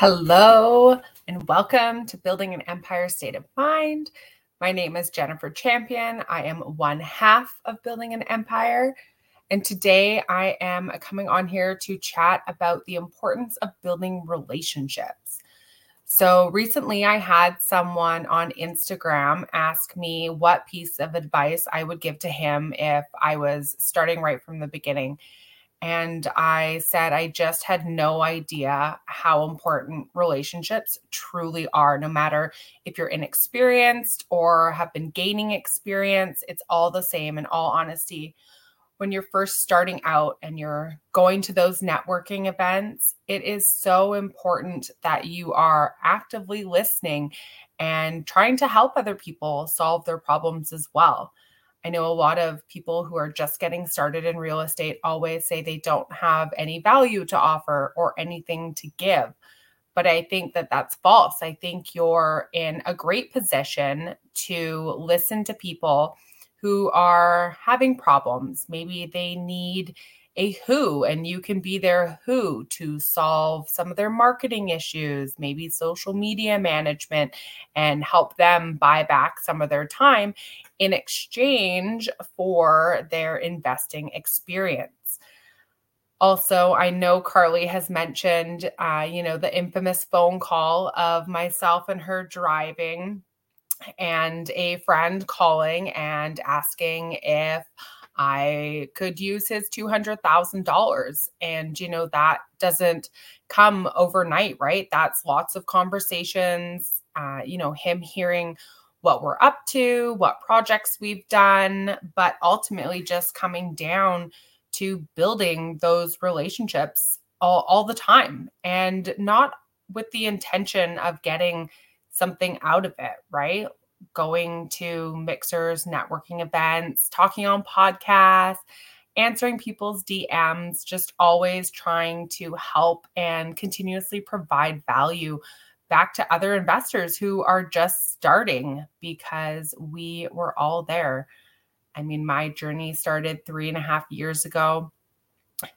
Hello, and welcome to Building an Empire State of Mind. My name is Jennifer Champion. I am one half of Building an Empire. And today I am coming on here to chat about the importance of building relationships. So, recently I had someone on Instagram ask me what piece of advice I would give to him if I was starting right from the beginning. And I said, I just had no idea how important relationships truly are, no matter if you're inexperienced or have been gaining experience, it's all the same in all honesty. When you're first starting out and you're going to those networking events, it is so important that you are actively listening and trying to help other people solve their problems as well. I know a lot of people who are just getting started in real estate always say they don't have any value to offer or anything to give. But I think that that's false. I think you're in a great position to listen to people who are having problems. Maybe they need a who and you can be their who to solve some of their marketing issues, maybe social media management, and help them buy back some of their time in exchange for their investing experience. Also, I know Carly has mentioned, uh, you know, the infamous phone call of myself and her driving and a friend calling and asking if I could use his $200,000. And, you know, that doesn't come overnight, right? That's lots of conversations, uh, you know, him hearing what we're up to, what projects we've done, but ultimately just coming down to building those relationships all, all the time and not with the intention of getting something out of it, right? Going to mixers, networking events, talking on podcasts, answering people's DMs, just always trying to help and continuously provide value back to other investors who are just starting because we were all there. I mean, my journey started three and a half years ago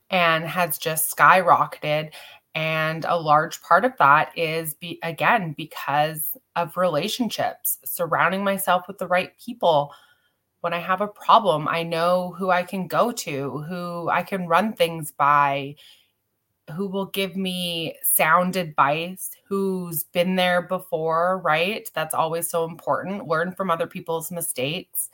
and has just skyrocketed. And a large part of that is be again because of relationships, surrounding myself with the right people. When I have a problem, I know who I can go to, who I can run things by, who will give me sound advice, who's been there before, right? That's always so important. Learn from other people's mistakes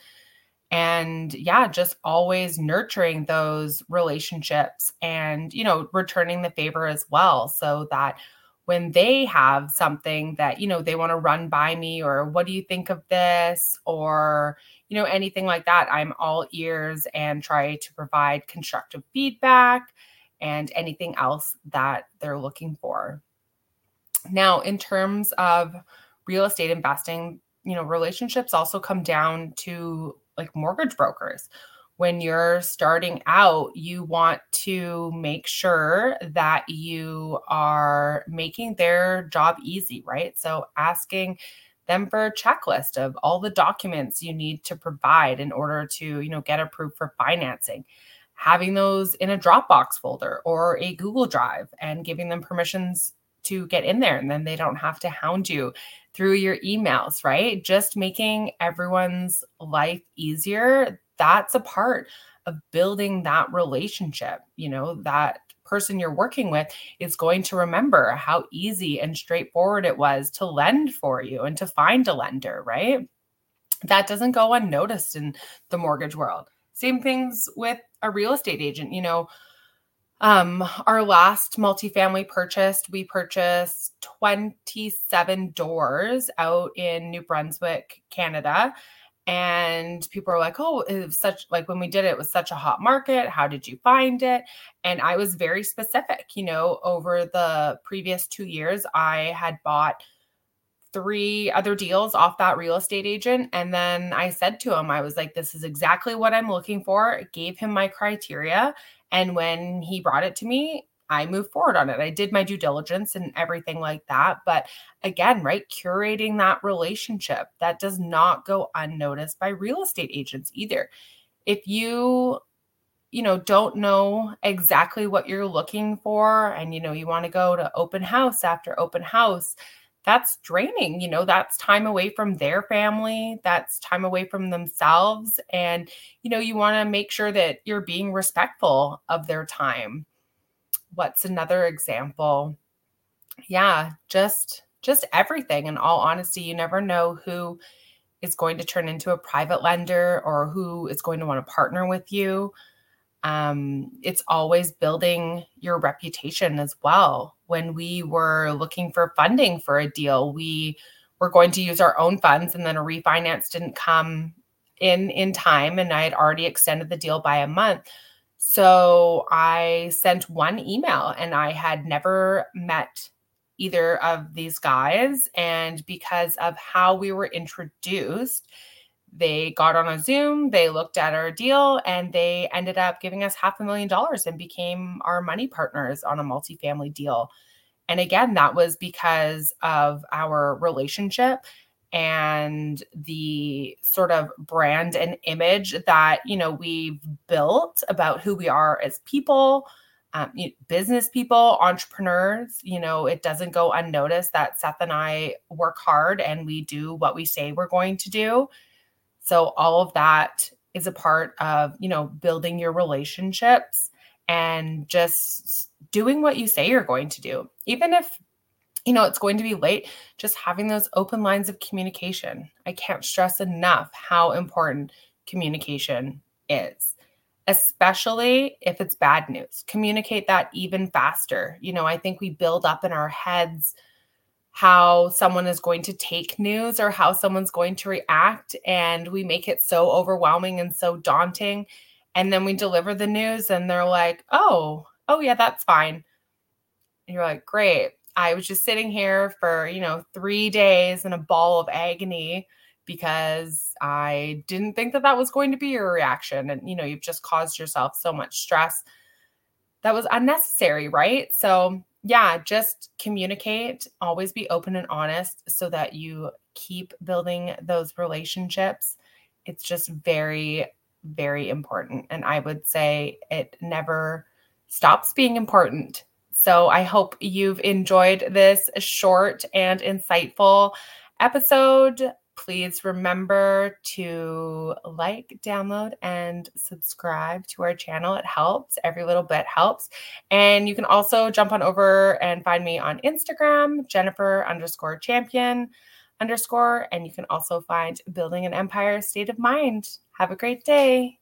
and yeah just always nurturing those relationships and you know returning the favor as well so that when they have something that you know they want to run by me or what do you think of this? or you know anything like that i'm all ears and try to provide constructive feedback and anything else that they're looking for. Now in terms of real estate investing you know relationships also come down to like mortgage brokers when you're starting out, you want to make sure that you are making their job easy, right? So asking them for a checklist of all the documents you need to provide in order to, you know, get approved for financing. Having those in a Dropbox folder or a Google Drive and giving them permissions to get in there and then they don't have to hound you through your emails, right? Just making everyone's life easier. That's a part of building that relationship. You know, that person you're working with is going to remember how easy and straightforward it was to lend for you and to find a lender, right? That doesn't go unnoticed in the mortgage world. Same things with a real estate agent. You know, um, our last multifamily purchase, we purchased 27 doors out in New Brunswick, Canada. And people are like, oh, it was such like when we did it, it was such a hot market. How did you find it? And I was very specific. You know, over the previous two years, I had bought three other deals off that real estate agent. And then I said to him, I was like, this is exactly what I'm looking for. gave him my criteria. And when he brought it to me, I moved forward on it. I did my due diligence and everything like that. But again, right, curating that relationship that does not go unnoticed by real estate agents either. If you you know, don't know exactly what you're looking for and you know, you want to go to open house after open house, that's draining. You know, that's time away from their family, that's time away from themselves. And, you know, you want to make sure that you're being respectful of their time. What's another example? Yeah, just just everything in all honesty you never know who is going to turn into a private lender or who is going to want to partner with you um, it's always building your reputation as well. When we were looking for funding for a deal, we were going to use our own funds, and then a refinance didn't come in in time, and I had already extended the deal by a month. So I sent one email, and I had never met either of these guys. And because of how we were introduced, they got on a Zoom, they looked at our deal, and they ended up giving us half a million dollars and became our money partners on a multifamily deal. And again, that was because of our relationship and the sort of brand and image that you know we've built about who we are as people um, you know, business people entrepreneurs you know it doesn't go unnoticed that seth and i work hard and we do what we say we're going to do so all of that is a part of, you know, building your relationships and just doing what you say you're going to do. Even if you know it's going to be late, just having those open lines of communication. I can't stress enough how important communication is especially if it's bad news. Communicate that even faster. You know, I think we build up in our heads how someone is going to take news or how someone's going to react. And we make it so overwhelming and so daunting. And then we deliver the news and they're like, oh, oh, yeah, that's fine. And you're like, great. I was just sitting here for, you know, three days in a ball of agony because I didn't think that that was going to be your reaction. And, you know, you've just caused yourself so much stress that was unnecessary, right? So, yeah, just communicate, always be open and honest so that you keep building those relationships. It's just very, very important. And I would say it never stops being important. So I hope you've enjoyed this short and insightful episode please remember to like, download, and subscribe to our channel. It helps. Every little bit helps. And you can also jump on over and find me on Instagram, Jennifer underscore champion underscore. And you can also find Building an Empire State of Mind. Have a great day.